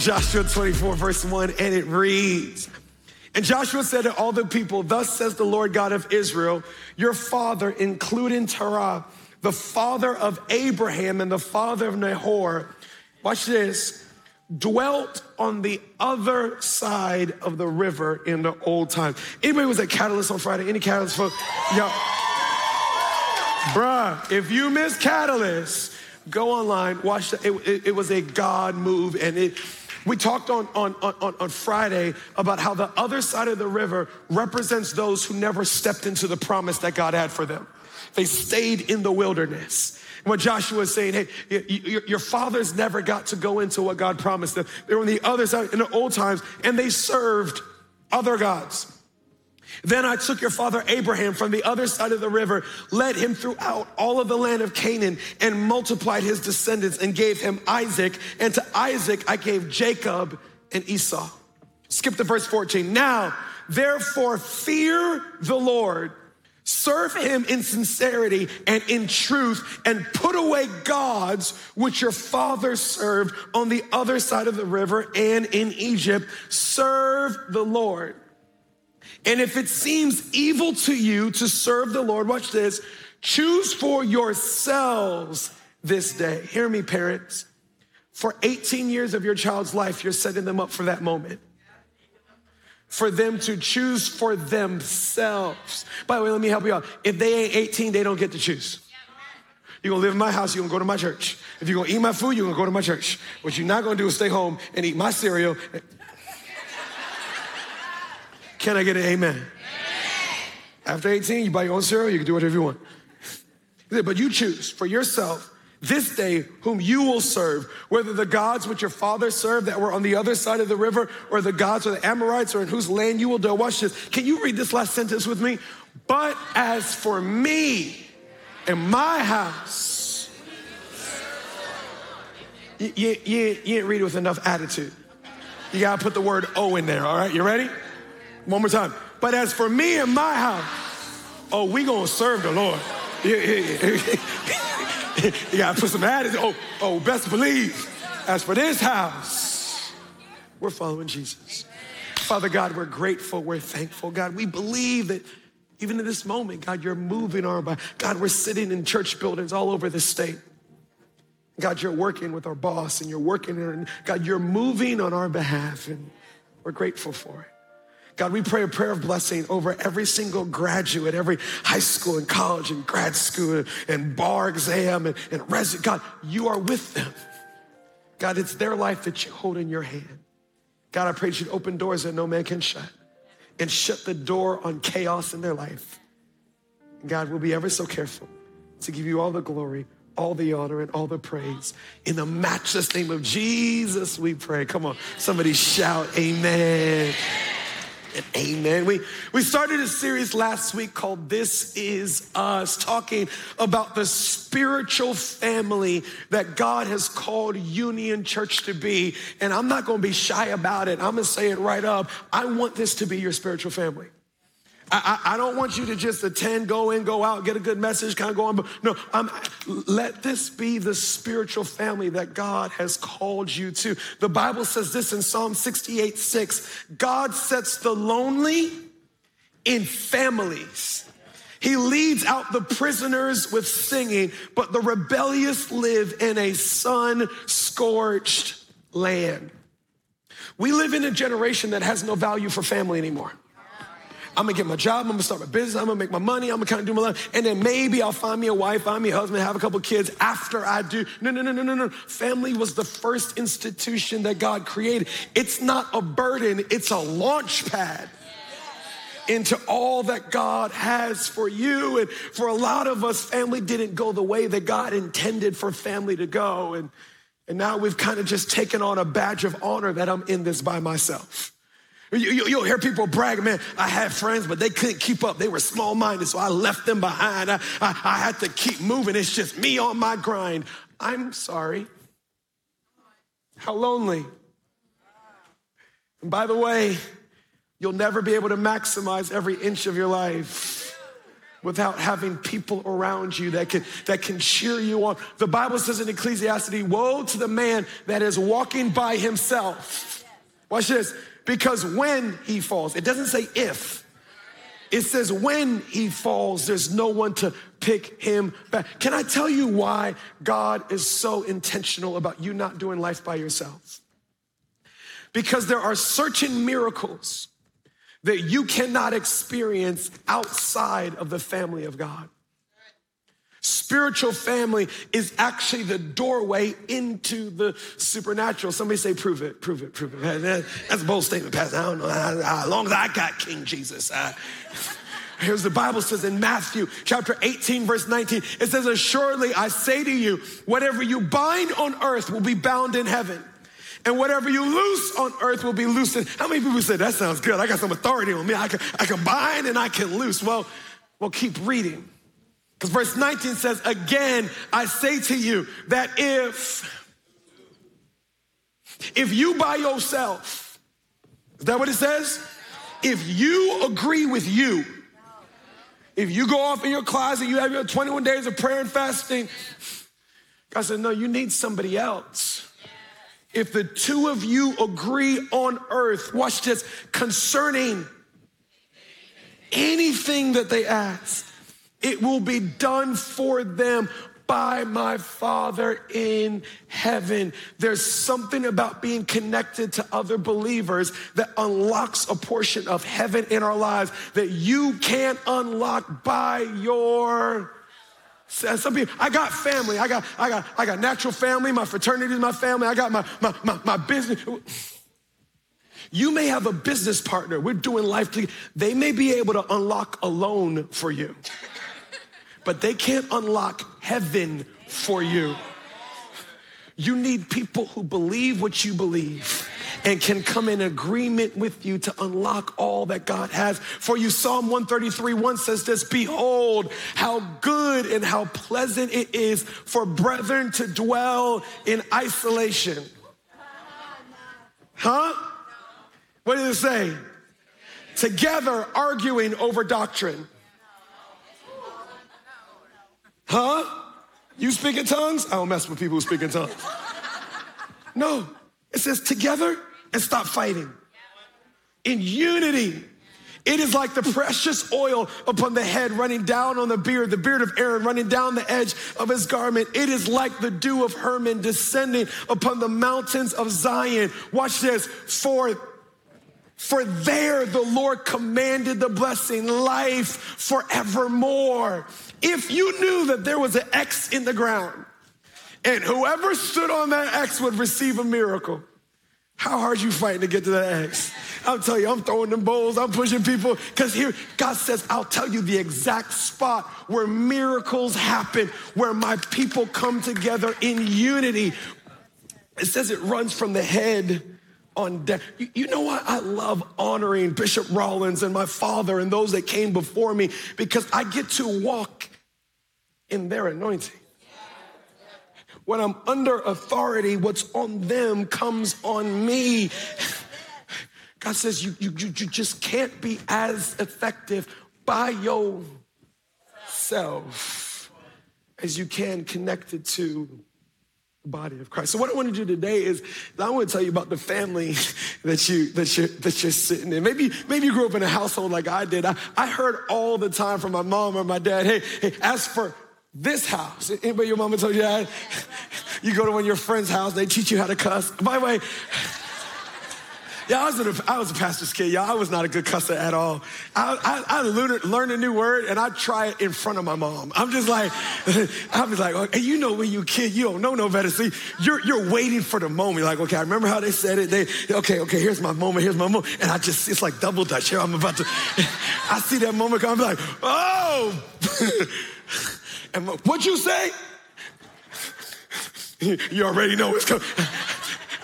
Joshua 24, verse 1, and it reads, and Joshua said to all the people, Thus says the Lord God of Israel, your father, including Terah, the father of Abraham and the father of Nahor, watch this, dwelt on the other side of the river in the old time. Anybody was at Catalyst on Friday? Any Catalyst folks? Yo, bruh, if you miss Catalyst, go online, watch the, it, it, it was a God move and it, we talked on, on, on, on Friday about how the other side of the river represents those who never stepped into the promise that God had for them. They stayed in the wilderness. What Joshua is saying, hey, your fathers never got to go into what God promised them. They were on the other side in the old times and they served other gods. Then I took your father Abraham from the other side of the river, led him throughout all of the land of Canaan, and multiplied his descendants, and gave him Isaac. And to Isaac I gave Jacob and Esau. Skip to verse 14. Now, therefore, fear the Lord, serve him in sincerity and in truth, and put away gods which your fathers served on the other side of the river and in Egypt. Serve the Lord. And if it seems evil to you to serve the Lord, watch this, choose for yourselves this day. Hear me, parents. For 18 years of your child's life, you're setting them up for that moment. For them to choose for themselves. By the way, let me help you out. If they ain't 18, they don't get to choose. You're gonna live in my house, you're gonna go to my church. If you're gonna eat my food, you're gonna go to my church. What you're not gonna do is stay home and eat my cereal. Can I get an amen? amen? After 18, you buy your own cereal, you can do whatever you want. But you choose for yourself this day whom you will serve, whether the gods which your fathers served that were on the other side of the river, or the gods of the Amorites, or in whose land you will dwell. Watch this. Can you read this last sentence with me? But as for me and my house, you, you, you, you didn't read it with enough attitude. You gotta put the word O in there, all right? You ready? One more time. But as for me and my house, oh, we gonna serve the Lord. you gotta put some attitude. Oh, oh, best believe. As for this house, we're following Jesus. Father God, we're grateful, we're thankful. God, we believe that even in this moment, God, you're moving our body. God, we're sitting in church buildings all over the state. God, you're working with our boss and you're working, and God, you're moving on our behalf, and we're grateful for it. God, we pray a prayer of blessing over every single graduate, every high school and college and grad school and bar exam and, and resident. God, you are with them. God, it's their life that you hold in your hand. God, I pray that you'd open doors that no man can shut and shut the door on chaos in their life. God, we'll be ever so careful to give you all the glory, all the honor, and all the praise. In the matchless name of Jesus, we pray. Come on, somebody shout, Amen amen. We, we started a series last week called This Is Us, talking about the spiritual family that God has called Union Church to be. And I'm not going to be shy about it. I'm going to say it right up. I want this to be your spiritual family. I, I, don't want you to just attend, go in, go out, get a good message, kind of go on. But no, I'm, let this be the spiritual family that God has called you to. The Bible says this in Psalm 68 6 God sets the lonely in families. He leads out the prisoners with singing, but the rebellious live in a sun scorched land. We live in a generation that has no value for family anymore. I'm gonna get my job, I'm gonna start my business, I'm gonna make my money, I'm gonna kind of do my life, and then maybe I'll find me a wife, find me a husband, have a couple kids after I do. No, no, no, no, no, no. Family was the first institution that God created. It's not a burden, it's a launch pad into all that God has for you. And for a lot of us, family didn't go the way that God intended for family to go. And, and now we've kind of just taken on a badge of honor that I'm in this by myself. You, will hear people brag, man, I had friends, but they couldn't keep up. They were small minded, so I left them behind. I, I, I had to keep moving. It's just me on my grind. I'm sorry. How lonely. And by the way, you'll never be able to maximize every inch of your life. without having people around you that can, that can cheer you on. The Bible says in Ecclesiastes, woe to the man that is walking by himself. Watch this. Because when he falls, it doesn't say if. It says when he falls, there's no one to pick him back. Can I tell you why God is so intentional about you not doing life by yourself? Because there are certain miracles that you cannot experience outside of the family of God. Spiritual family is actually the doorway into the supernatural. Somebody say, prove it, prove it, prove it. That's a bold statement, Pastor. I don't know As long as I got King Jesus. I, Here's the Bible says in Matthew chapter 18, verse 19, it says, Assuredly I say to you, whatever you bind on earth will be bound in heaven. And whatever you loose on earth will be loosened. How many people say that sounds good? I got some authority on me. I can, I can bind and I can loose. Well, well, keep reading. Because verse 19 says, Again, I say to you that if, if you by yourself, is that what it says? If you agree with you, if you go off in your closet, you have your 21 days of prayer and fasting, God said, No, you need somebody else. If the two of you agree on earth, watch this, concerning anything that they ask, it will be done for them by my Father in heaven. There's something about being connected to other believers that unlocks a portion of heaven in our lives that you can't unlock by your some people, I got family. I got, I got, I got natural family. My fraternity is my family. I got my, my, my, my business. You may have a business partner. We're doing life together. They may be able to unlock a loan for you, but they can't unlock heaven for you. You need people who believe what you believe and can come in agreement with you to unlock all that God has for you. Psalm 133 1 says this Behold, how good and how pleasant it is for brethren to dwell in isolation. Huh? What did it say? Together arguing over doctrine. Huh? You speak in tongues? I don't mess with people who speak in tongues. No, it says together and stop fighting. In unity. It is like the precious oil upon the head running down on the beard, the beard of Aaron running down the edge of his garment. It is like the dew of Hermon descending upon the mountains of Zion. Watch this. For for there the Lord commanded the blessing, life forevermore. If you knew that there was an X in the ground and whoever stood on that X would receive a miracle, how hard you fighting to get to that X? I'll tell you, I'm throwing them bowls, I'm pushing people, because here, God says, I'll tell you the exact spot where miracles happen, where my people come together in unity. It says it runs from the head on down. You, you know what? I love honoring Bishop Rollins and my father and those that came before me because I get to walk in their anointing. When I'm under authority, what's on them comes on me. God says you, you, you just can't be as effective by yourself as you can connected to body of Christ. So what I want to do today is I want to tell you about the family that you that you that you're sitting in. Maybe maybe you grew up in a household like I did. I, I heard all the time from my mom or my dad, hey, hey, as for this house. Anybody your mama told you that? You go to one of your friend's house, they teach you how to cuss. By the way, yeah, I was, a, I was a pastor's kid, y'all. I was not a good cusser at all. I, I, I learned, learned, a new word and I try it in front of my mom. I'm just like, I'm just like, oh, okay, you know when you kid, you don't know no better. See, you're, you're waiting for the moment. like, okay, I remember how they said it. They, okay, okay, here's my moment, here's my moment. And I just, it's like double dutch. Here I'm about to, I see that moment come, I'm like, oh. and what'd you say? you already know it's coming.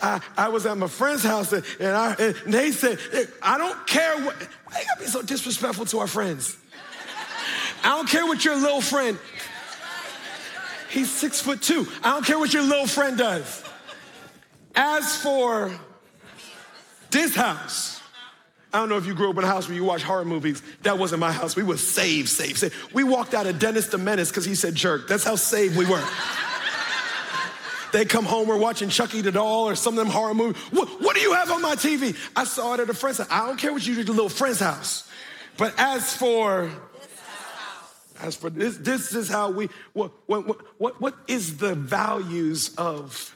I, I was at my friend's house and, I, and they said, I don't care what, why you gotta be so disrespectful to our friends? I don't care what your little friend, he's six foot two. I don't care what your little friend does. As for this house, I don't know if you grew up in a house where you watch horror movies. That wasn't my house. We were saved, saved, saved. We walked out of Dennis the Menace because he said jerk. That's how saved we were. They come home, we're watching Chucky the doll or some of them horror movies. What, what do you have on my TV? I saw it at a friend's house. I don't care what you do at a little friend's house. But as for as for this, this is how we, what, what, what, what is the values of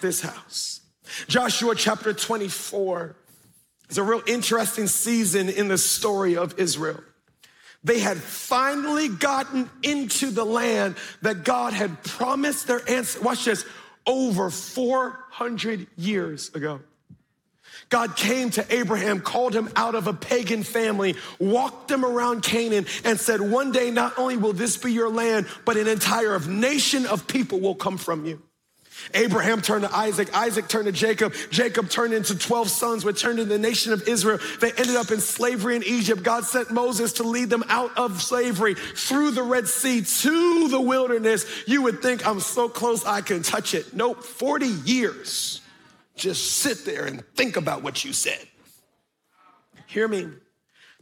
this house? Joshua chapter 24 is a real interesting season in the story of Israel. They had finally gotten into the land that God had promised their ancestors, watch this, over 400 years ago. God came to Abraham, called him out of a pagan family, walked him around Canaan, and said, One day, not only will this be your land, but an entire nation of people will come from you. Abraham turned to Isaac, Isaac turned to Jacob, Jacob turned into 12 sons, which turned into the nation of Israel. They ended up in slavery in Egypt. God sent Moses to lead them out of slavery through the Red Sea to the wilderness. You would think I'm so close I can touch it. Nope, 40 years. Just sit there and think about what you said. Hear me.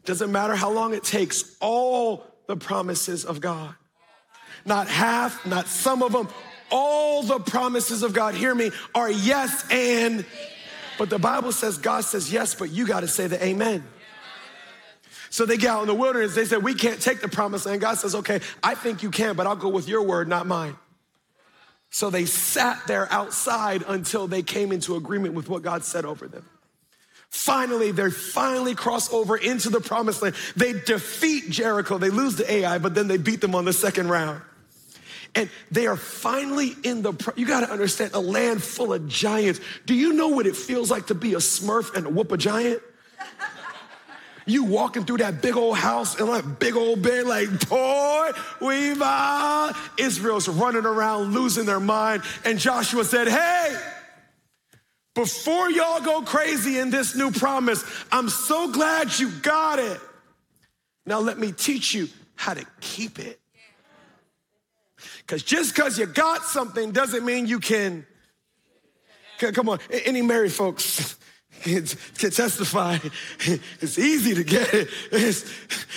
Doesn't matter how long it takes, all the promises of God. Not half, not some of them, all the promises of God, hear me, are yes and. But the Bible says God says yes, but you got to say the amen. So they get out in the wilderness. They said, We can't take the promise land. God says, Okay, I think you can, but I'll go with your word, not mine. So they sat there outside until they came into agreement with what God said over them. Finally, they finally cross over into the promised land. They defeat Jericho. They lose the Ai, but then they beat them on the second round. And they are finally in the, you gotta understand, a land full of giants. Do you know what it feels like to be a smurf and a whoop a giant? You walking through that big old house and that big old bed, like, boy, we've uh, Israel's running around losing their mind. And Joshua said, Hey, before y'all go crazy in this new promise, I'm so glad you got it. Now let me teach you how to keep it. Because just because you got something doesn't mean you can. Come on, any married folks? can, testify. It's easy to get it.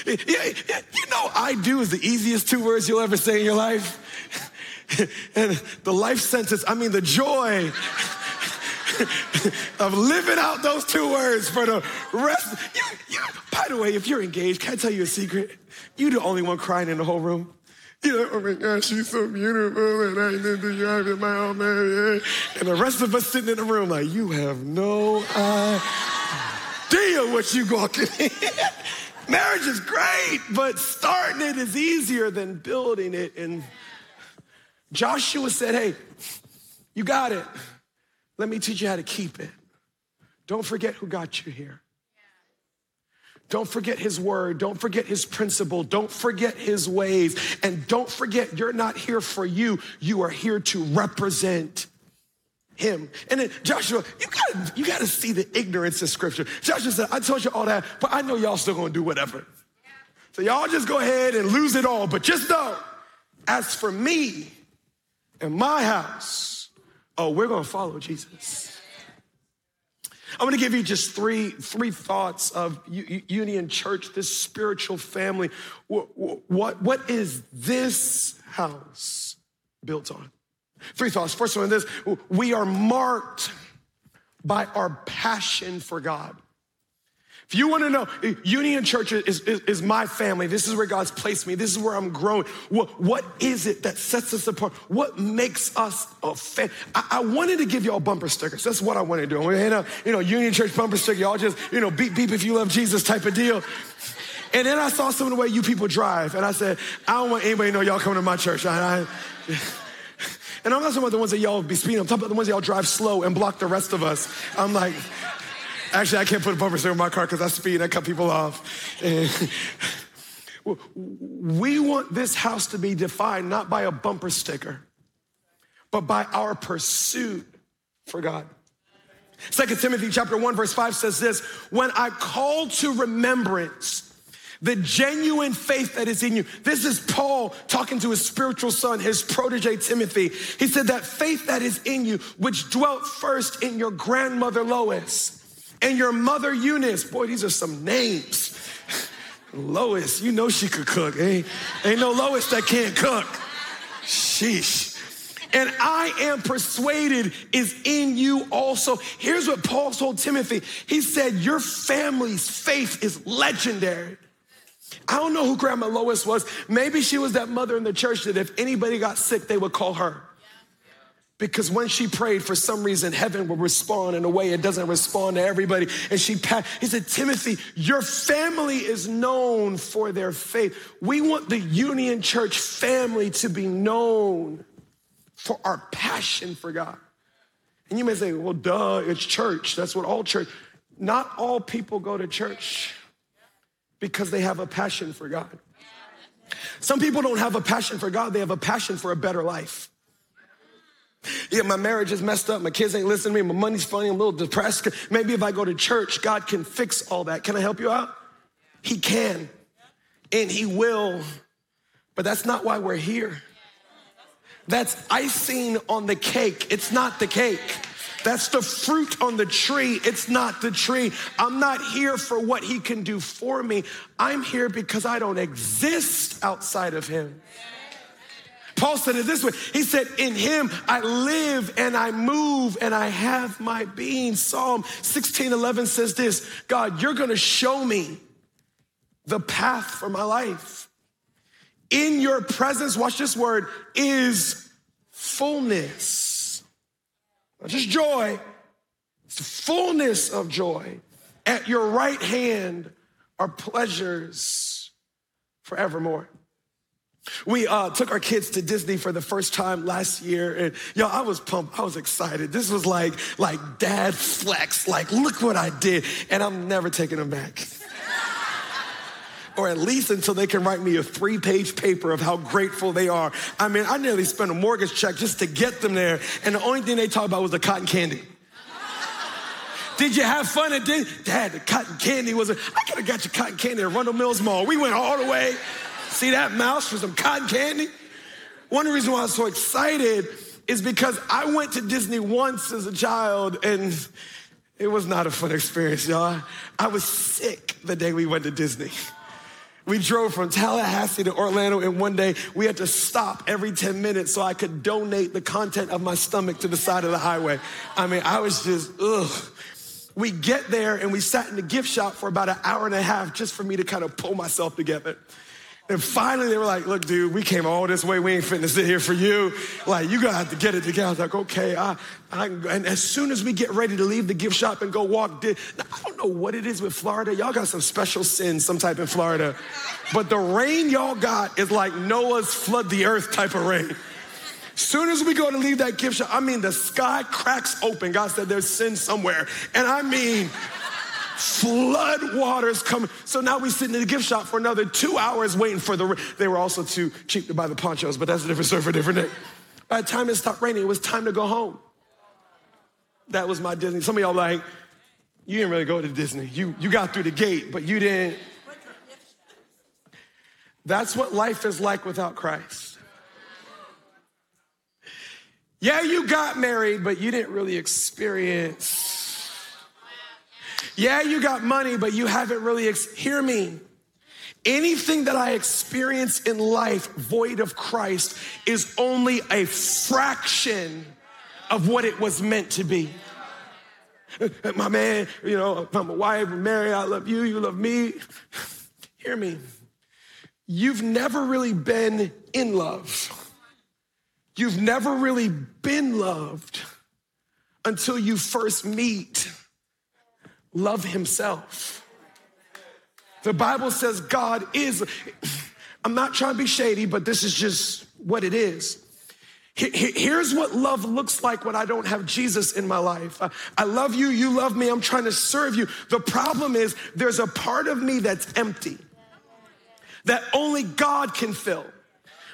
You know, I do is the easiest two words you'll ever say in your life. And the life sentence, I mean, the joy of living out those two words for the rest. You, you, by the way, if you're engaged, can I tell you a secret? You're the only one crying in the whole room. You know, oh my gosh, she's so beautiful, and I need to drive in my own marriage. And the rest of us sitting in the room like, you have no idea what you walking in. Marriage is great, but starting it is easier than building it. And Joshua said, hey, you got it. Let me teach you how to keep it. Don't forget who got you here. Don't forget his word. Don't forget his principle. Don't forget his ways. And don't forget you're not here for you. You are here to represent him. And then Joshua, you gotta, you gotta see the ignorance of scripture. Joshua said, I told you all that, but I know y'all still gonna do whatever. So y'all just go ahead and lose it all. But just know, as for me and my house, oh, we're gonna follow Jesus. I'm going to give you just three, three thoughts of Union Church, this spiritual family. What, what, what is this house built on? Three thoughts. First one is this we are marked by our passion for God. If you want to know, eh, Union Church is, is, is, my family. This is where God's placed me. This is where I'm growing. What, what is it that sets us apart? What makes us a fan? I, I wanted to give y'all bumper stickers. That's what I wanted to do. I want to hand out, you know, Union Church bumper sticker. Y'all just, you know, beep, beep if you love Jesus type of deal. And then I saw some of the way you people drive. And I said, I don't want anybody to know y'all coming to my church. I, I, and I'm not talking about the ones that y'all be speeding. I'm talking about the ones that y'all drive slow and block the rest of us. I'm like, Actually, I can't put a bumper sticker on my car because I speed, I cut people off. We want this house to be defined not by a bumper sticker, but by our pursuit for God. Second Timothy chapter 1 verse 5 says this, when I call to remembrance the genuine faith that is in you. This is Paul talking to his spiritual son, his protege Timothy. He said that faith that is in you, which dwelt first in your grandmother Lois and your mother Eunice. Boy, these are some names. Lois, you know she could cook. Ain't, ain't no Lois that can't cook. Sheesh. And I am persuaded is in you also. Here's what Paul told Timothy. He said, Your family's faith is legendary. I don't know who Grandma Lois was. Maybe she was that mother in the church that if anybody got sick, they would call her. Because when she prayed, for some reason, heaven will respond in a way it doesn't respond to everybody. And she, he said, Timothy, your family is known for their faith. We want the Union Church family to be known for our passion for God. And you may say, well, duh, it's church. That's what all church. Not all people go to church because they have a passion for God. Some people don't have a passion for God, they have a passion for a better life. Yeah, my marriage is messed up. My kids ain't listening to me. My money's funny. I'm a little depressed. Maybe if I go to church, God can fix all that. Can I help you out? He can, and He will. But that's not why we're here. That's icing on the cake. It's not the cake. That's the fruit on the tree. It's not the tree. I'm not here for what he can do for me. I'm here because I don't exist outside of him. Paul said it this way He said, In him I live and I move and I have my being. Psalm 16 11 says this God, you're gonna show me the path for my life. In your presence, watch this word, is fullness. Not just joy, it's the fullness of joy. At your right hand are pleasures forevermore. We uh, took our kids to Disney for the first time last year, and yo, I was pumped. I was excited. This was like like dad flex. Like, look what I did, and I'm never taking them back. or at least until they can write me a three-page paper of how grateful they are. I mean, I nearly spent a mortgage check just to get them there, and the only thing they talked about was the cotton candy. Did you have fun at Disney? Dad, the cotton candy was. A, I could have got you cotton candy at Rundle Mills Mall. We went all the way. See that mouse for some cotton candy? One reason why I was so excited is because I went to Disney once as a child and it was not a fun experience, y'all. I was sick the day we went to Disney. We drove from Tallahassee to Orlando, and one day we had to stop every 10 minutes so I could donate the content of my stomach to the side of the highway. I mean, I was just, ugh. We get there and we sat in the gift shop for about an hour and a half just for me to kind of pull myself together. And finally, they were like, look, dude, we came all this way. We ain't fitting to sit here for you. Like, you got to get it together. I was like, okay. I, I, and as soon as we get ready to leave the gift shop and go walk, now, I don't know what it is with Florida. Y'all got some special sins, some type in Florida. But the rain y'all got is like Noah's flood the earth type of rain. Soon as we go to leave that gift shop, I mean, the sky cracks open. God said there's sin somewhere. And I mean, flood waters coming. So now we sit in the gift shop for another two hours waiting for the. They were also too cheap to buy the ponchos, but that's a different story for a different day. By the time it stopped raining, it was time to go home. That was my Disney. Some of y'all like, you didn't really go to Disney. You you got through the gate, but you didn't. That's what life is like without Christ. Yeah, you got married, but you didn't really experience yeah, you got money, but you haven't really, ex- hear me. Anything that I experience in life void of Christ is only a fraction of what it was meant to be. My man, you know, I'm a wife, married, I love you, you love me. Hear me. You've never really been in love. You've never really been loved until you first meet love himself. The Bible says God is, I'm not trying to be shady, but this is just what it is. Here's what love looks like when I don't have Jesus in my life. I love you, you love me, I'm trying to serve you. The problem is there's a part of me that's empty that only God can fill.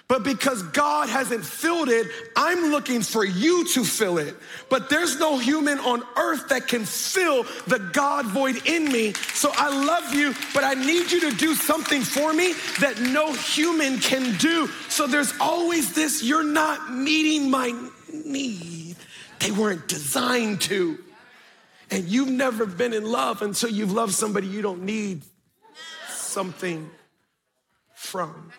But because God hasn't filled it, I'm looking for you to fill it. But there's no human on earth that can fill the God void in me. So I love you, but I need you to do something for me that no human can do. So there's always this you're not meeting my need. They weren't designed to. And you've never been in love until you've loved somebody you don't need something from.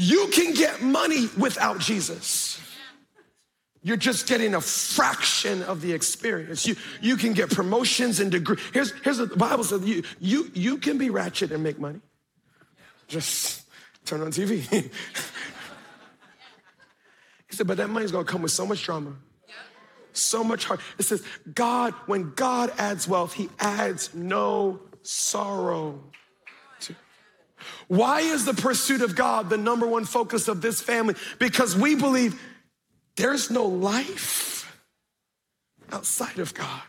You can get money without Jesus. You're just getting a fraction of the experience. You, you can get promotions and degrees. Here's, here's what the Bible says you, you, you can be ratchet and make money. Just turn on TV. he said, but that money's gonna come with so much drama, so much heart. It says, God, when God adds wealth, he adds no sorrow. Why is the pursuit of God the number one focus of this family? Because we believe there's no life outside of God.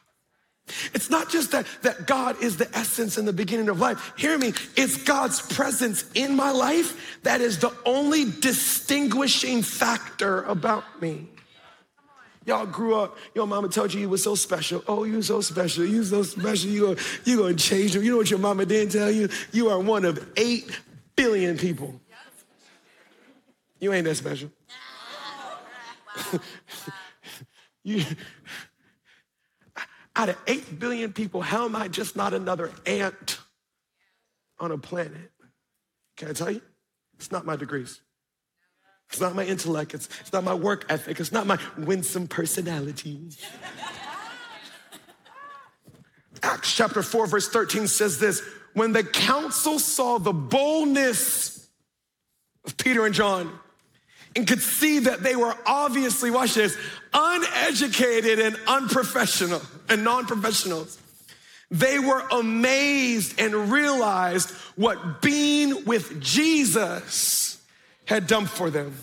It's not just that, that God is the essence and the beginning of life. Hear me. It's God's presence in my life that is the only distinguishing factor about me. Y'all grew up, your mama told you you were so special. Oh, you so special. You so special. You are, you gonna change them. You know what your mama didn't tell you? You are one of eight billion people. You ain't that special. you, out of 8 billion people, how am I just not another ant on a planet? Can I tell you? It's not my degrees. It's not my intellect. It's, it's not my work ethic. It's not my winsome personality. Acts chapter 4, verse 13 says this When the council saw the boldness of Peter and John, and could see that they were obviously, watch this, uneducated and unprofessional and non professionals. They were amazed and realized what being with Jesus had done for them.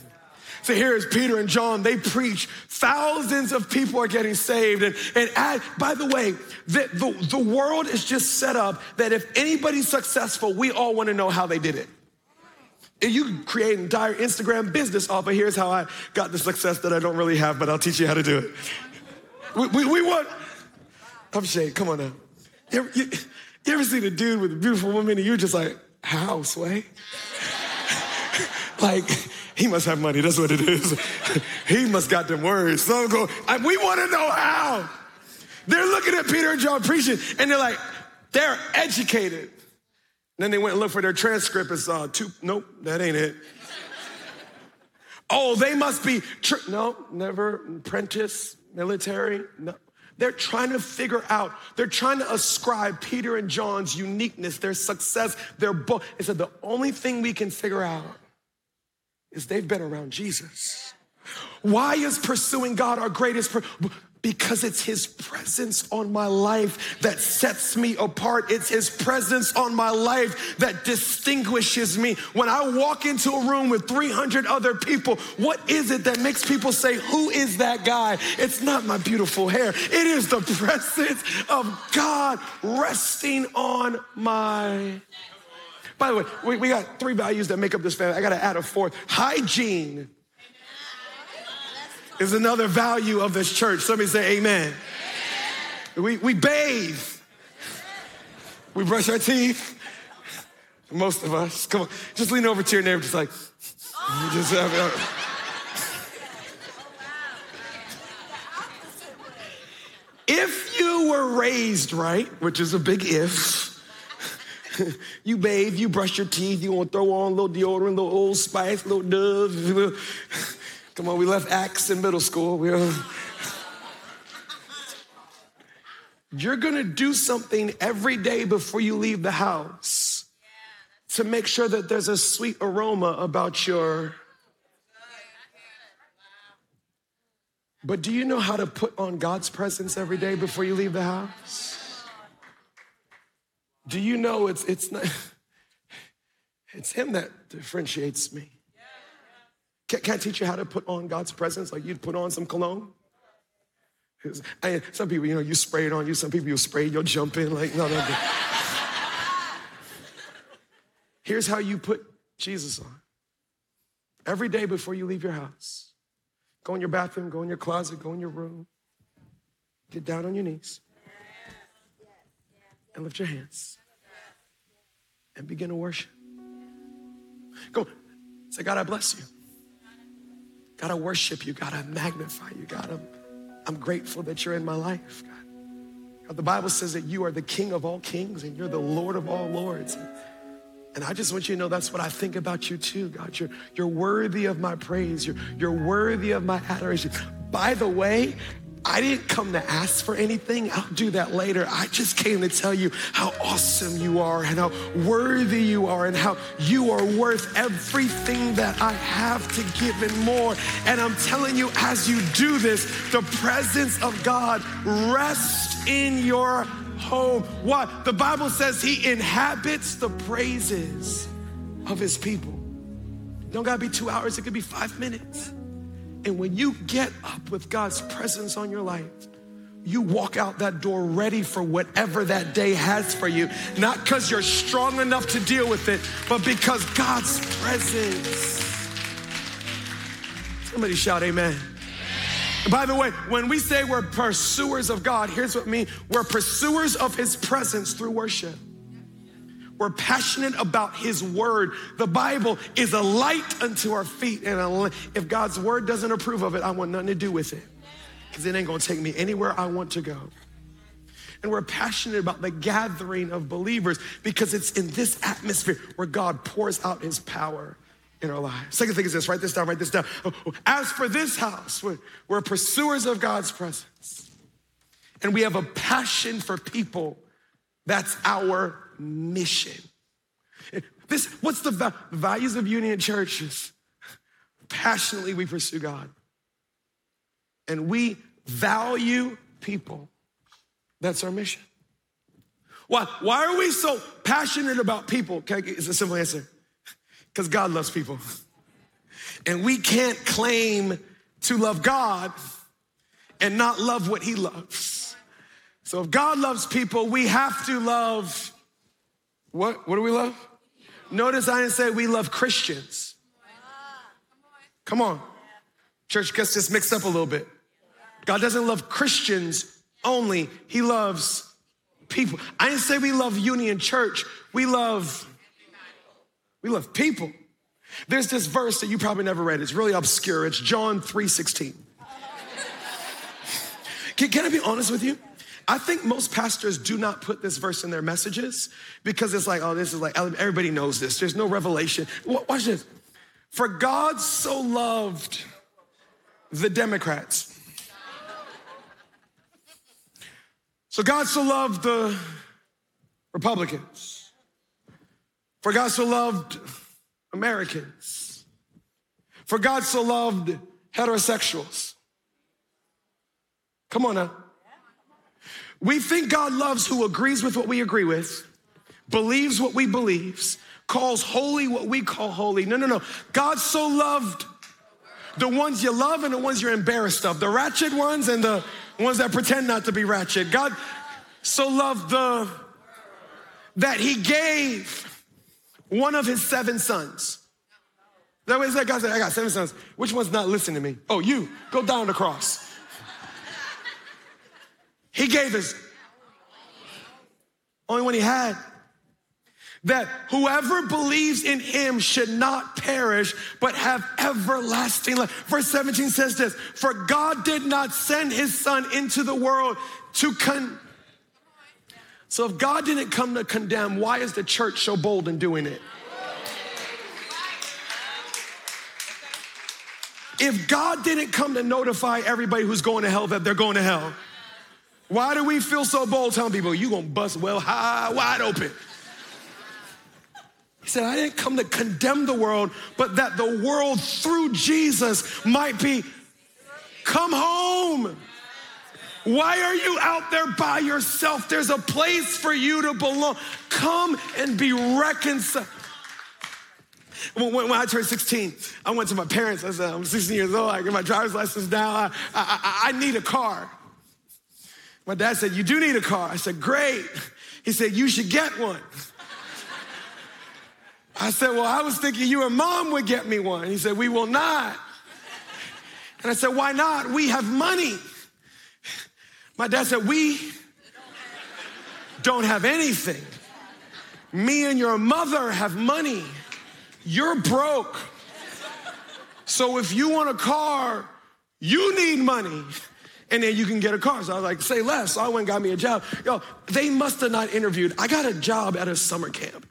So here is Peter and John. They preach. Thousands of people are getting saved. And, and add, by the way, the, the, the world is just set up that if anybody's successful, we all want to know how they did it. And you can create an entire Instagram business off of here's how I got the success that I don't really have, but I'll teach you how to do it. We, we, we want, I'm Shay, come on now. You ever, you, you ever seen a dude with a beautiful woman and you're just like, how, Sway? Like, he must have money, that's what it is. he must got them words. So go, we want to know how. They're looking at Peter and John preaching and they're like, they're educated. Then they went and looked for their transcript and saw two, nope, that ain't it. oh, they must be, tr- no, never, apprentice, military, no. They're trying to figure out, they're trying to ascribe Peter and John's uniqueness, their success, their book. It said the only thing we can figure out is they've been around Jesus. Why is pursuing God our greatest? because it's his presence on my life that sets me apart. It's his presence on my life that distinguishes me. When I walk into a room with 300 other people, what is it that makes people say, Who is that guy? It's not my beautiful hair, it is the presence of God resting on my. By the way, we, we got three values that make up this family. I got to add a fourth hygiene is another value of this church. Somebody say amen. amen. We, we bathe. We brush our teeth. Most of us. Come on. Just lean over to your neighbor, just like, oh. just have it. If you were raised right, which is a big if, you bathe, you brush your teeth, you want to throw on a little deodorant, a little Old Spice, a little Dove, Come on, we left Acts in middle school. We. You're gonna do something every day before you leave the house to make sure that there's a sweet aroma about your. But do you know how to put on God's presence every day before you leave the house? Do you know it's it's not it's him that differentiates me. Can, can I teach you how to put on God's presence like you'd put on some cologne? I, some people, you know, you spray it on you. Some people, you spray, you'll jump in like, no, no, no. Here's how you put Jesus on. Every day before you leave your house, go in your bathroom, go in your closet, go in your room, get down on your knees, and lift your hands and begin to worship. Go, say, God, I bless you. God, I worship you, God, I magnify you, gotta I'm grateful that you're in my life, God. God. The Bible says that you are the King of all kings and you're the Lord of all lords. And I just want you to know that's what I think about you too, God. You're, you're worthy of my praise. You're, you're worthy of my adoration. By the way, I didn't come to ask for anything. I'll do that later. I just came to tell you how awesome you are and how worthy you are and how you are worth everything that I have to give and more. And I'm telling you, as you do this, the presence of God rests in your home. What? The Bible says he inhabits the praises of his people. Don't gotta be two hours, it could be five minutes. And when you get up with God's presence on your life, you walk out that door ready for whatever that day has for you. Not because you're strong enough to deal with it, but because God's presence. Somebody shout, Amen. By the way, when we say we're pursuers of God, here's what I mean we're pursuers of His presence through worship. We're passionate about His Word. The Bible is a light unto our feet. And if God's Word doesn't approve of it, I want nothing to do with it because it ain't going to take me anywhere I want to go. And we're passionate about the gathering of believers because it's in this atmosphere where God pours out His power in our lives. Second thing is this write this down, write this down. Oh, oh, as for this house, we're, we're pursuers of God's presence. And we have a passion for people. That's our mission. This, what's the values of Union Churches? Passionately, we pursue God. And we value people. That's our mission. Why, why are we so passionate about people? Okay, it's a simple answer. Because God loves people. And we can't claim to love God and not love what He loves. So if God loves people, we have to love what? What do we love? Notice I didn't say we love Christians. Come on. Church gets this mixed up a little bit. God doesn't love Christians only, He loves people. I didn't say we love Union Church. We love, we love people. There's this verse that you probably never read. It's really obscure. It's John 3 16. Can, can I be honest with you? I think most pastors do not put this verse in their messages because it's like, oh, this is like, everybody knows this. There's no revelation. Watch this. For God so loved the Democrats. So God so loved the Republicans. For God so loved Americans. For God so loved heterosexuals. Come on now. We think God loves who agrees with what we agree with, believes what we believes, calls holy what we call holy. No, no, no. God so loved the ones you love and the ones you're embarrassed of, the ratchet ones and the ones that pretend not to be ratchet. God so loved the that he gave one of his seven sons. That way, that God said, I got seven sons. Which one's not listening to me? Oh, you. Go down the cross. He gave his only one he had. That whoever believes in him should not perish, but have everlasting life. Verse 17 says this For God did not send his son into the world to con. So if God didn't come to condemn, why is the church so bold in doing it? If God didn't come to notify everybody who's going to hell that they're going to hell, why do we feel so bold telling people, you gonna bust well high, wide open? He said, I didn't come to condemn the world, but that the world through Jesus might be come home. Why are you out there by yourself? There's a place for you to belong. Come and be reconciled. When, when, I turned 16, I went to my parents. I said, I'm 16 years old. I get my driver's license now. I, I, I need a car. My dad said, You do need a car. I said, Great. He said, You should get one. I said, Well, I was thinking you and mom would get me one. He said, We will not. And I said, Why not? We have money. My dad said, We don't have anything. Me and your mother have money. You're broke. So if you want a car, you need money. And then you can get a car. So I was like, say less. So I went and got me a job. Yo, they must have not interviewed. I got a job at a summer camp.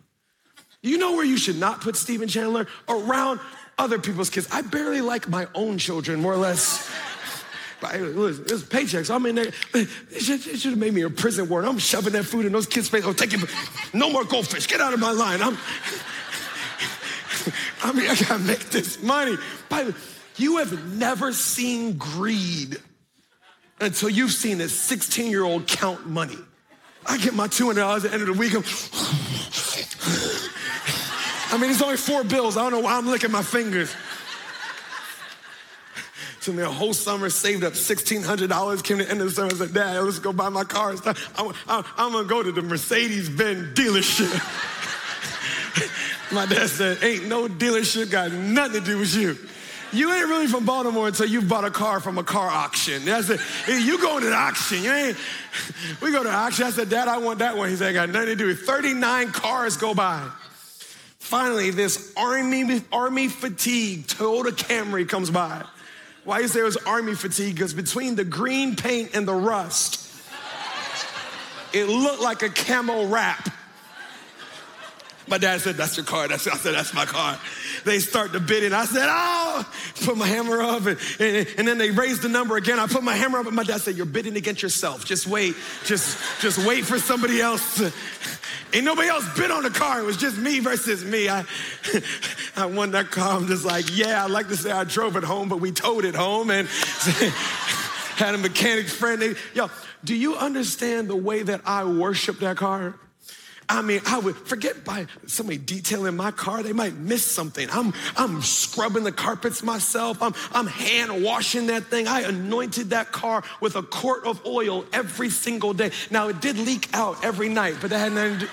You know where you should not put Stephen Chandler? Around other people's kids. I barely like my own children, more or less. Listen, it's paychecks. I'm in there. It should, it should, have made me a prison warden. I'm shoving that food in those kids' face. Oh, take it. No more goldfish. Get out of my line. I'm. I mean, I gotta make this money. By the you have never seen greed until you've seen a 16 year old count money. I get my $200 at the end of the week. I'm, I mean, it's only four bills. I don't know why I'm licking my fingers. To me, a whole summer saved up $1,600. Came to the end of the summer. Said, Dad, let's go buy my car. I'm gonna go to the Mercedes Benz dealership. my dad said, Ain't no dealership got nothing to do with you. You ain't really from Baltimore until you bought a car from a car auction. That's it. You going to the auction. You ain't. We go to the auction. I said, Dad, I want that one. He said, I got nothing to do with 39 cars go by. Finally, this army, army fatigue Toyota Camry comes by. Why is there was army fatigue? Because between the green paint and the rust, it looked like a camo wrap. My dad said, That's your car. That's, I said, That's my car. They start to bid, and I said, Oh, put my hammer up. And, and, and, then they raised the number again. I put my hammer up, and my dad said, You're bidding against yourself. Just wait. Just, just wait for somebody else. To, ain't nobody else bid on the car. It was just me versus me. I, I won that car. I'm just like, Yeah, I like to say I drove it home, but we towed it home. And had a mechanic friend. They, yo, do you understand the way that I worship that car? I mean, I would forget by somebody detailing my car, they might miss something. I'm, I'm scrubbing the carpets myself. I'm, I'm hand washing that thing. I anointed that car with a quart of oil every single day. Now, it did leak out every night, but that had nothing to do.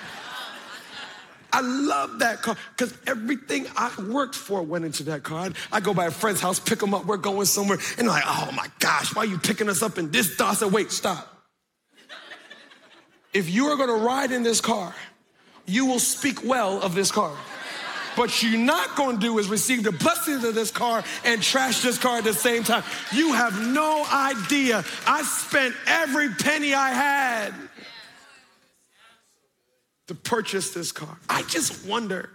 I love that car because everything I worked for went into that car. I go by a friend's house, pick them up, we're going somewhere, and like, oh my gosh, why are you picking us up in this? Said, wait, stop. If you are gonna ride in this car, you will speak well of this car. But you're not gonna do is receive the blessings of this car and trash this car at the same time. You have no idea. I spent every penny I had to purchase this car. I just wonder,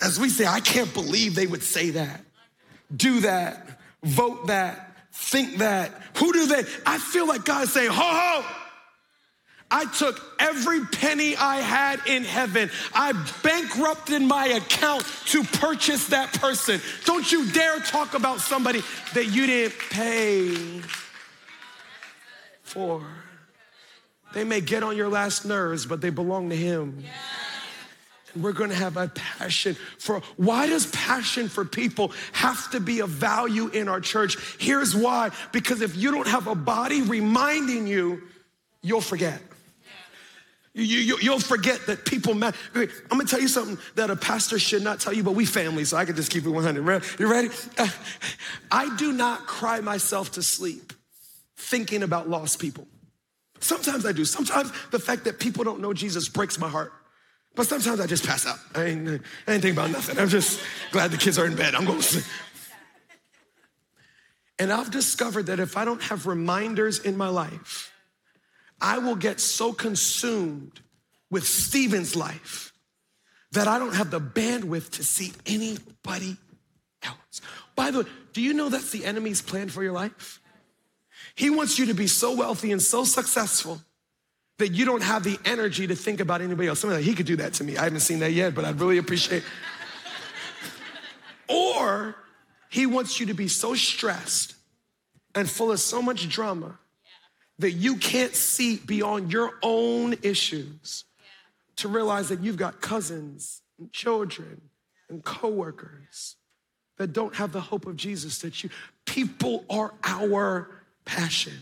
as we say, I can't believe they would say that, do that, vote that, think that. Who do they? I feel like God's saying, ho ho. I took every penny I had in heaven. I bankrupted my account to purchase that person. Don't you dare talk about somebody that you didn't pay for. They may get on your last nerves, but they belong to Him. And we're gonna have a passion for why does passion for people have to be a value in our church? Here's why because if you don't have a body reminding you, you'll forget. You, you, will forget that people matter. I'm gonna tell you something that a pastor should not tell you, but we family, so I can just keep it 100. You ready? Uh, I do not cry myself to sleep thinking about lost people. Sometimes I do. Sometimes the fact that people don't know Jesus breaks my heart. But sometimes I just pass out. I ain't, I ain't thinking about nothing. I'm just glad the kids are in bed. I'm going to sleep. And I've discovered that if I don't have reminders in my life, I will get so consumed with Stephen's life that I don't have the bandwidth to see anybody else. By the way, do you know that's the enemy's plan for your life? He wants you to be so wealthy and so successful that you don't have the energy to think about anybody else. Somebody like, he could do that to me. I haven't seen that yet, but I'd really appreciate. or he wants you to be so stressed and full of so much drama that you can't see beyond your own issues to realize that you've got cousins and children and coworkers that don't have the hope of Jesus that you people are our passion.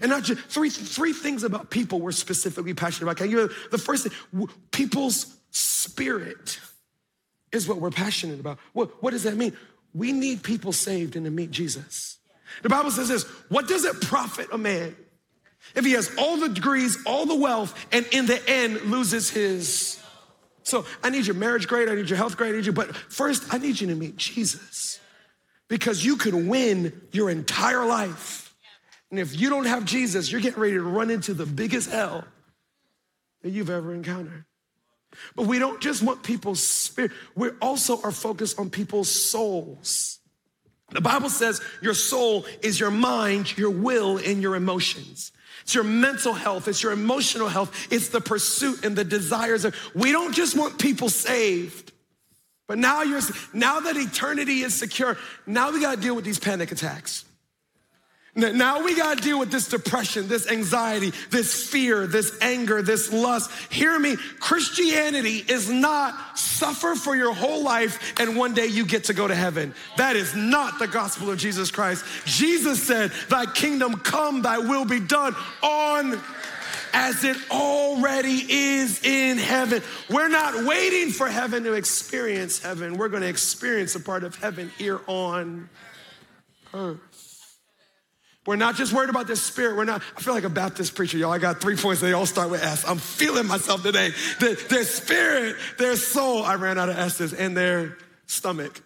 And not just three three things about people we're specifically passionate about. Can you the first thing people's spirit is what we're passionate about. What, what does that mean? We need people saved and to meet Jesus. The Bible says this, what does it profit a man if he has all the degrees, all the wealth, and in the end loses his. So I need your marriage grade, I need your health grade, I need you, but first I need you to meet Jesus. Because you could win your entire life And if you don't have Jesus, you're getting ready to run into the biggest hell that you've ever encountered. But we don't just want people's spirit, we also are focused on people's souls. The Bible says your soul is your mind, your will, and your emotions. It's your mental health, it's your emotional health, it's the pursuit and the desires of. We don't just want people saved. But now you're now that eternity is secure, now we got to deal with these panic attacks. Now we got to deal with this depression, this anxiety, this fear, this anger, this lust. Hear me. Christianity is not suffer for your whole life and one day you get to go to heaven. That is not the gospel of Jesus Christ. Jesus said, Thy kingdom come, thy will be done on as it already is in heaven. We're not waiting for heaven to experience heaven. We're going to experience a part of heaven here on earth. We're not just worried about their spirit. We're not, I feel like a Baptist preacher, y'all. I got three points. They all start with S. I'm feeling myself today. The, their spirit, their soul, I ran out of S's, and their stomach.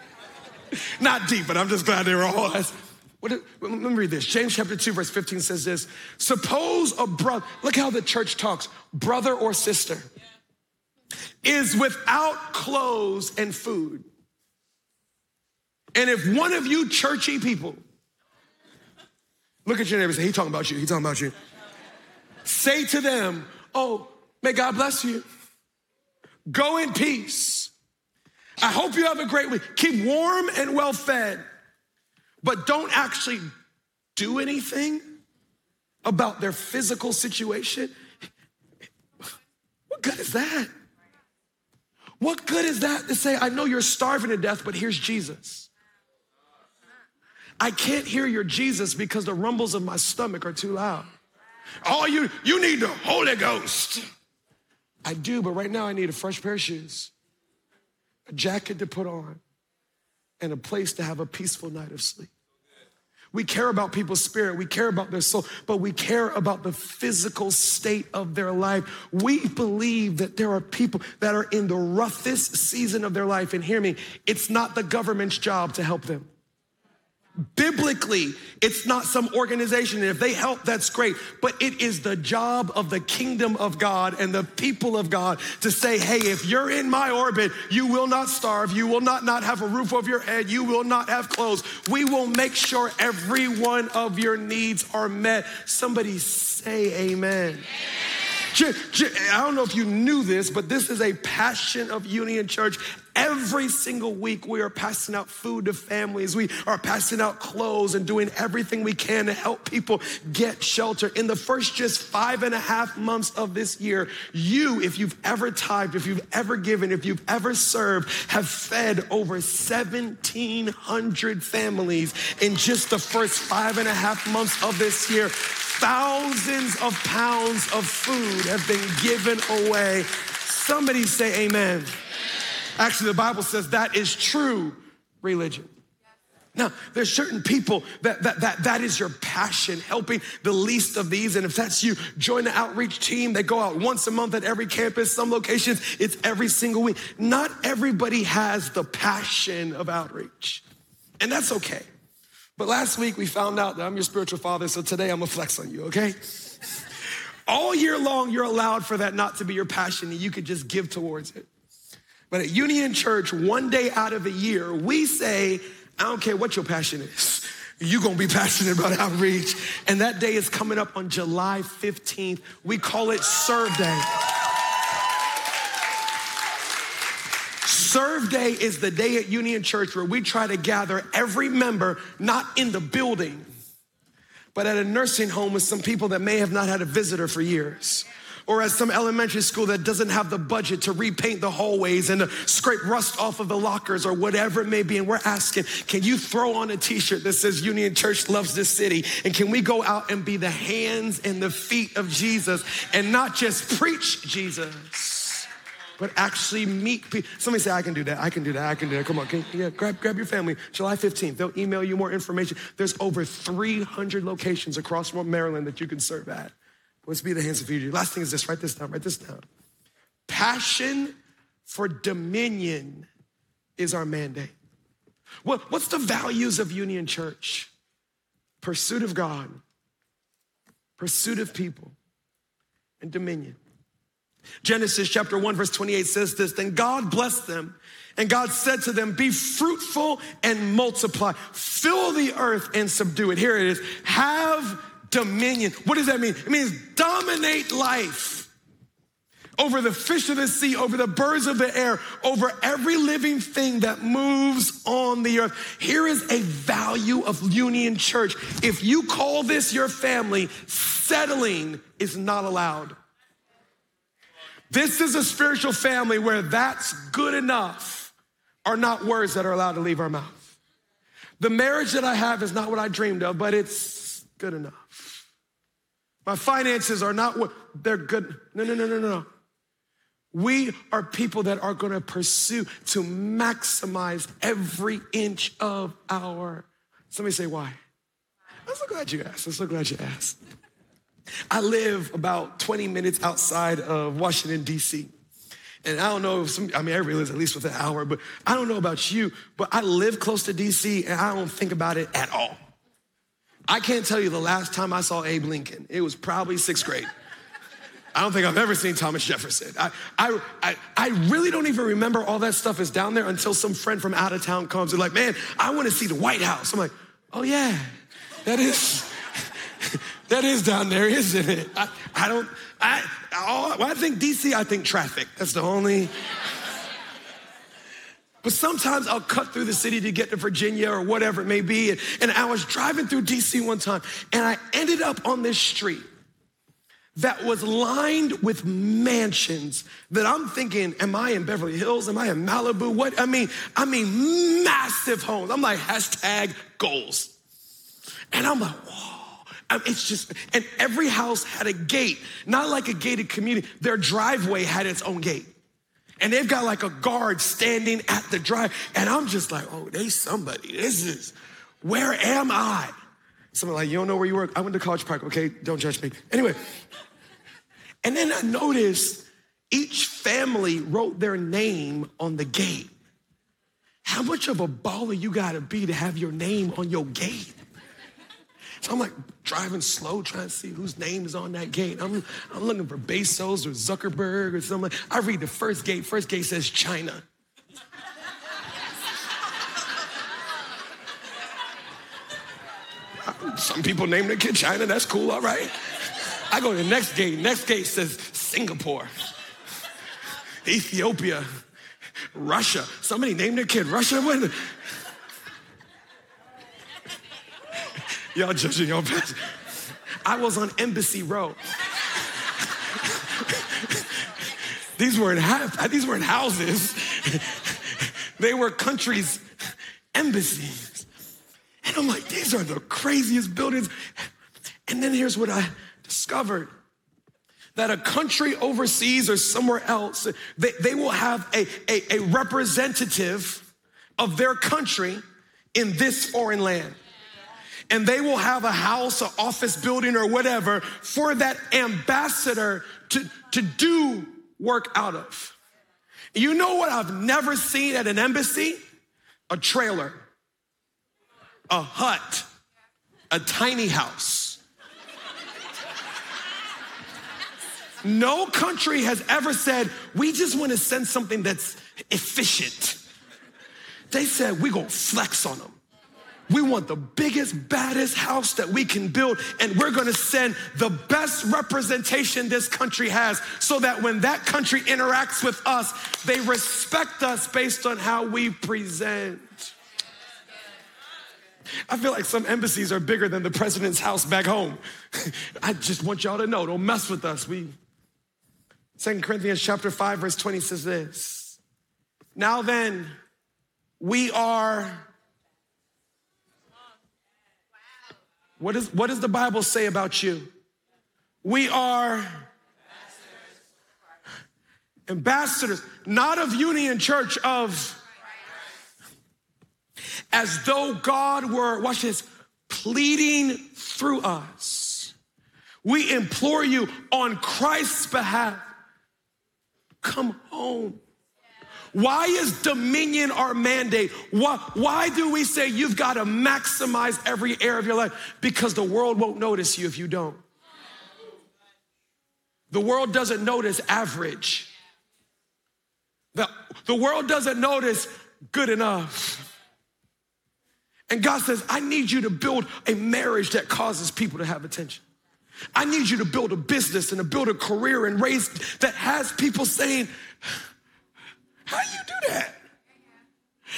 not deep, but I'm just glad they were all S. What, let me read this. James chapter 2, verse 15 says this Suppose a brother, look how the church talks, brother or sister, is without clothes and food. And if one of you churchy people, Look at your neighbor say, He talking about you. He talking about you. Say to them, Oh, may God bless you. Go in peace. I hope you have a great week. Keep warm and well fed, but don't actually do anything about their physical situation. What good is that? What good is that to say, I know you're starving to death, but here's Jesus? I can't hear your Jesus because the rumbles of my stomach are too loud. Oh, you, you need the Holy Ghost. I do, but right now I need a fresh pair of shoes, a jacket to put on, and a place to have a peaceful night of sleep. We care about people's spirit, we care about their soul, but we care about the physical state of their life. We believe that there are people that are in the roughest season of their life, and hear me, it's not the government's job to help them. Biblically, it's not some organization. And if they help, that's great. But it is the job of the kingdom of God and the people of God to say, hey, if you're in my orbit, you will not starve. You will not not have a roof over your head. You will not have clothes. We will make sure every one of your needs are met. Somebody say amen. amen. I don't know if you knew this, but this is a passion of Union Church. Every single week, we are passing out food to families. We are passing out clothes and doing everything we can to help people get shelter. In the first just five and a half months of this year, you, if you've ever tithed, if you've ever given, if you've ever served, have fed over 1,700 families in just the first five and a half months of this year. Thousands of pounds of food have been given away. Somebody say amen. Actually, the Bible says that is true religion. Now, there's certain people that, that, that that is your passion, helping the least of these. And if that's you, join the outreach team. They go out once a month at every campus. Some locations, it's every single week. Not everybody has the passion of outreach. And that's okay. But last week we found out that I'm your spiritual father, so today I'm gonna flex on you, okay? All year long, you're allowed for that not to be your passion and you could just give towards it. But at Union Church, one day out of a year, we say, I don't care what your passion is. You're gonna be passionate about outreach. And that day is coming up on July 15th. We call it Serve Day. Serve Day is the day at Union Church where we try to gather every member, not in the building, but at a nursing home with some people that may have not had a visitor for years or at some elementary school that doesn't have the budget to repaint the hallways and to scrape rust off of the lockers or whatever it may be. And we're asking, can you throw on a t-shirt that says Union Church loves this city? And can we go out and be the hands and the feet of Jesus and not just preach Jesus? But actually meet people. Somebody say, I can do that. I can do that. I can do that. Come on. Can, yeah, grab, grab your family. July 15th. They'll email you more information. There's over 300 locations across Maryland that you can serve at. Let's be the hands of you. Last thing is this write this down, write this down. Passion for dominion is our mandate. What, what's the values of Union Church? pursuit of God, pursuit of people, and dominion. Genesis chapter 1, verse 28 says this Then God blessed them, and God said to them, Be fruitful and multiply, fill the earth and subdue it. Here it is have dominion. What does that mean? It means dominate life over the fish of the sea, over the birds of the air, over every living thing that moves on the earth. Here is a value of Union Church. If you call this your family, settling is not allowed. This is a spiritual family where that's good enough are not words that are allowed to leave our mouth. The marriage that I have is not what I dreamed of, but it's good enough. My finances are not what they're good. No, no, no, no, no. We are people that are going to pursue to maximize every inch of our. Somebody say why? I'm so glad you asked. I'm so glad you asked. I live about 20 minutes outside of Washington, D.C. And I don't know if some, I mean, everybody lives at least with an hour, but I don't know about you, but I live close to DC and I don't think about it at all. I can't tell you the last time I saw Abe Lincoln. It was probably sixth grade. I don't think I've ever seen Thomas Jefferson. I, I, I, I, really don't even remember all that stuff is down there until some friend from out of town comes and like, man, I want to see the White House. I'm like, oh yeah, that is, that is down there, isn't it? I, I don't, I, all, I think DC, I think traffic. That's the only. But sometimes I'll cut through the city to get to Virginia or whatever it may be. And, and I was driving through DC one time and I ended up on this street that was lined with mansions that I'm thinking, am I in Beverly Hills? Am I in Malibu? What? I mean, I mean, massive homes. I'm like, hashtag goals. And I'm like, whoa. It's just, and every house had a gate, not like a gated community. Their driveway had its own gate. And they've got like a guard standing at the drive. And I'm just like, oh, they somebody. This is, where am I? Someone like, you don't know where you work? I went to College Park, okay? Don't judge me. Anyway, and then I noticed each family wrote their name on the gate. How much of a baller you gotta be to have your name on your gate? So I'm like driving slow, trying to see whose name is on that gate. I'm, I'm looking for Bezos or Zuckerberg or something. I read the first gate. First gate says China. Some people name their kid China. That's cool, all right. I go to the next gate. Next gate says Singapore, Ethiopia, Russia. Somebody named their kid Russia. Y'all judging your best. I was on Embassy Row. these weren't these weren't houses. they were countries' embassies. And I'm like, these are the craziest buildings. And then here's what I discovered that a country overseas or somewhere else, they, they will have a, a, a representative of their country in this foreign land and they will have a house, an office building, or whatever for that ambassador to, to do work out of. You know what I've never seen at an embassy? A trailer, a hut, a tiny house. No country has ever said, we just want to send something that's efficient. They said, we're gonna flex on them. We want the biggest, baddest house that we can build, and we're gonna send the best representation this country has so that when that country interacts with us, they respect us based on how we present. I feel like some embassies are bigger than the president's house back home. I just want y'all to know don't mess with us. We Second Corinthians chapter 5 verse 20 says this. Now then, we are What, is, what does the Bible say about you? We are ambassadors, not of Union Church, of as though God were, watch this, pleading through us. We implore you on Christ's behalf Come home. Why is dominion our mandate? Why, why do we say you've got to maximize every area of your life? Because the world won't notice you if you don't. The world doesn't notice average. The, the world doesn't notice good enough. And God says, I need you to build a marriage that causes people to have attention. I need you to build a business and to build a career and raise that has people saying, How do you do that?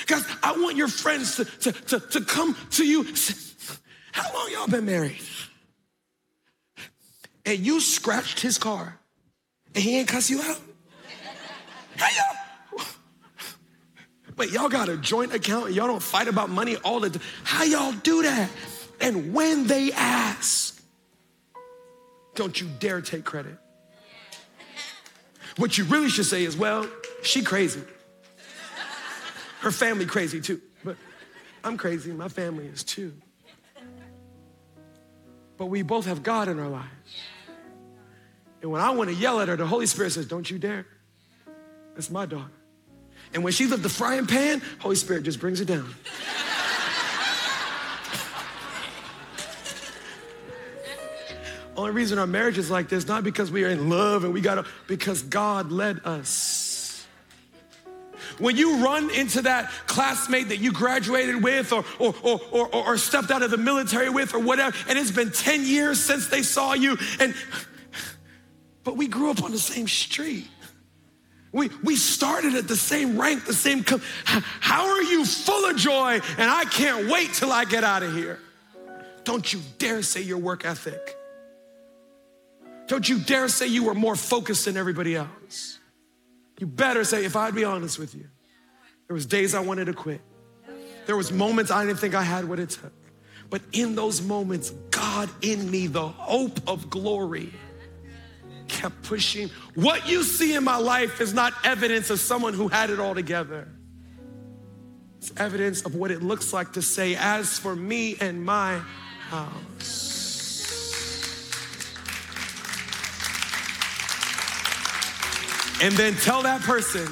Guys, I want your friends to, to, to, to come to you. How long y'all been married? And you scratched his car and he ain't cuss you out? How y'all? Wait, y'all got a joint account and y'all don't fight about money all the time. How y'all do that? And when they ask, don't you dare take credit. What you really should say is, well, she crazy. Her family crazy too. But I'm crazy, my family is too. But we both have God in our lives. And when I want to yell at her, the Holy Spirit says, Don't you dare. That's my daughter. And when she left the frying pan, Holy Spirit just brings it down. Only reason our marriage is like this, not because we are in love and we got to, because God led us. When you run into that classmate that you graduated with or, or, or, or, or stepped out of the military with or whatever, and it's been 10 years since they saw you, and but we grew up on the same street. We, we started at the same rank, the same. How are you full of joy and I can't wait till I get out of here? Don't you dare say your work ethic. Don't you dare say you were more focused than everybody else. You better say, if I'd be honest with you, there was days I wanted to quit. There was moments I didn't think I had what it took. But in those moments, God in me, the hope of glory, kept pushing. What you see in my life is not evidence of someone who had it all together. It's evidence of what it looks like to say, as for me and my house. And then tell that person,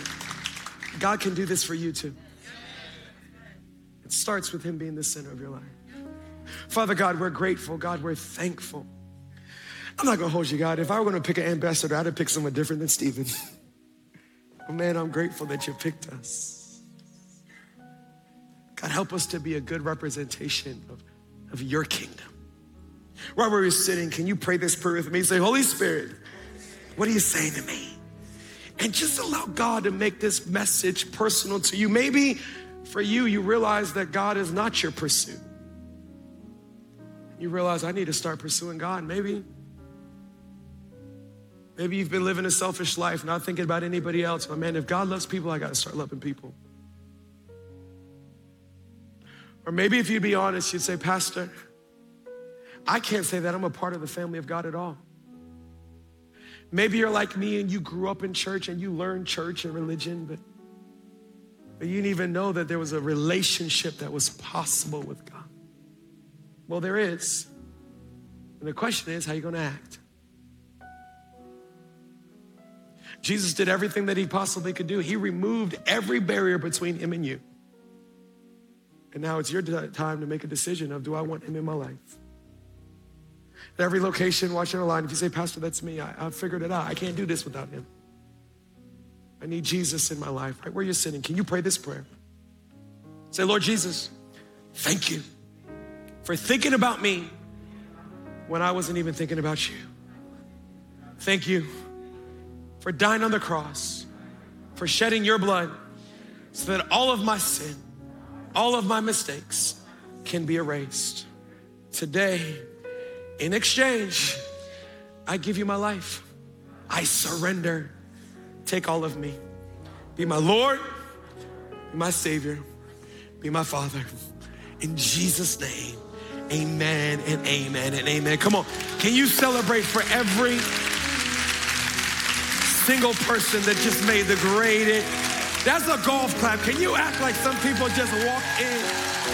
God can do this for you too. It starts with Him being the center of your life. Father God, we're grateful. God, we're thankful. I'm not gonna hold you, God. If I were gonna pick an ambassador, I'd have picked someone different than Stephen. but man, I'm grateful that you picked us. God, help us to be a good representation of, of your kingdom. While we're sitting, can you pray this prayer with me? Say, Holy Spirit, what are you saying to me? And just allow God to make this message personal to you. Maybe for you, you realize that God is not your pursuit. You realize I need to start pursuing God. Maybe. Maybe you've been living a selfish life, not thinking about anybody else. But man, if God loves people, I got to start loving people. Or maybe if you'd be honest, you'd say, Pastor, I can't say that I'm a part of the family of God at all. Maybe you're like me and you grew up in church and you learned church and religion, but, but you didn't even know that there was a relationship that was possible with God. Well, there is. And the question is, how are you going to act? Jesus did everything that he possibly could do. He removed every barrier between him and you. And now it's your time to make a decision of do I want him in my life? Every location, watching online, if you say, Pastor, that's me, I, I figured it out. I can't do this without him. I need Jesus in my life. Right where you're sitting, can you pray this prayer? Say, Lord Jesus, thank you for thinking about me when I wasn't even thinking about you. Thank you for dying on the cross, for shedding your blood so that all of my sin, all of my mistakes can be erased. Today, in exchange, I give you my life. I surrender. Take all of me. Be my Lord, be my Savior, be my Father. In Jesus' name, amen and amen and amen. Come on, can you celebrate for every single person that just made the greatest? That's a golf clap. Can you act like some people just walked in?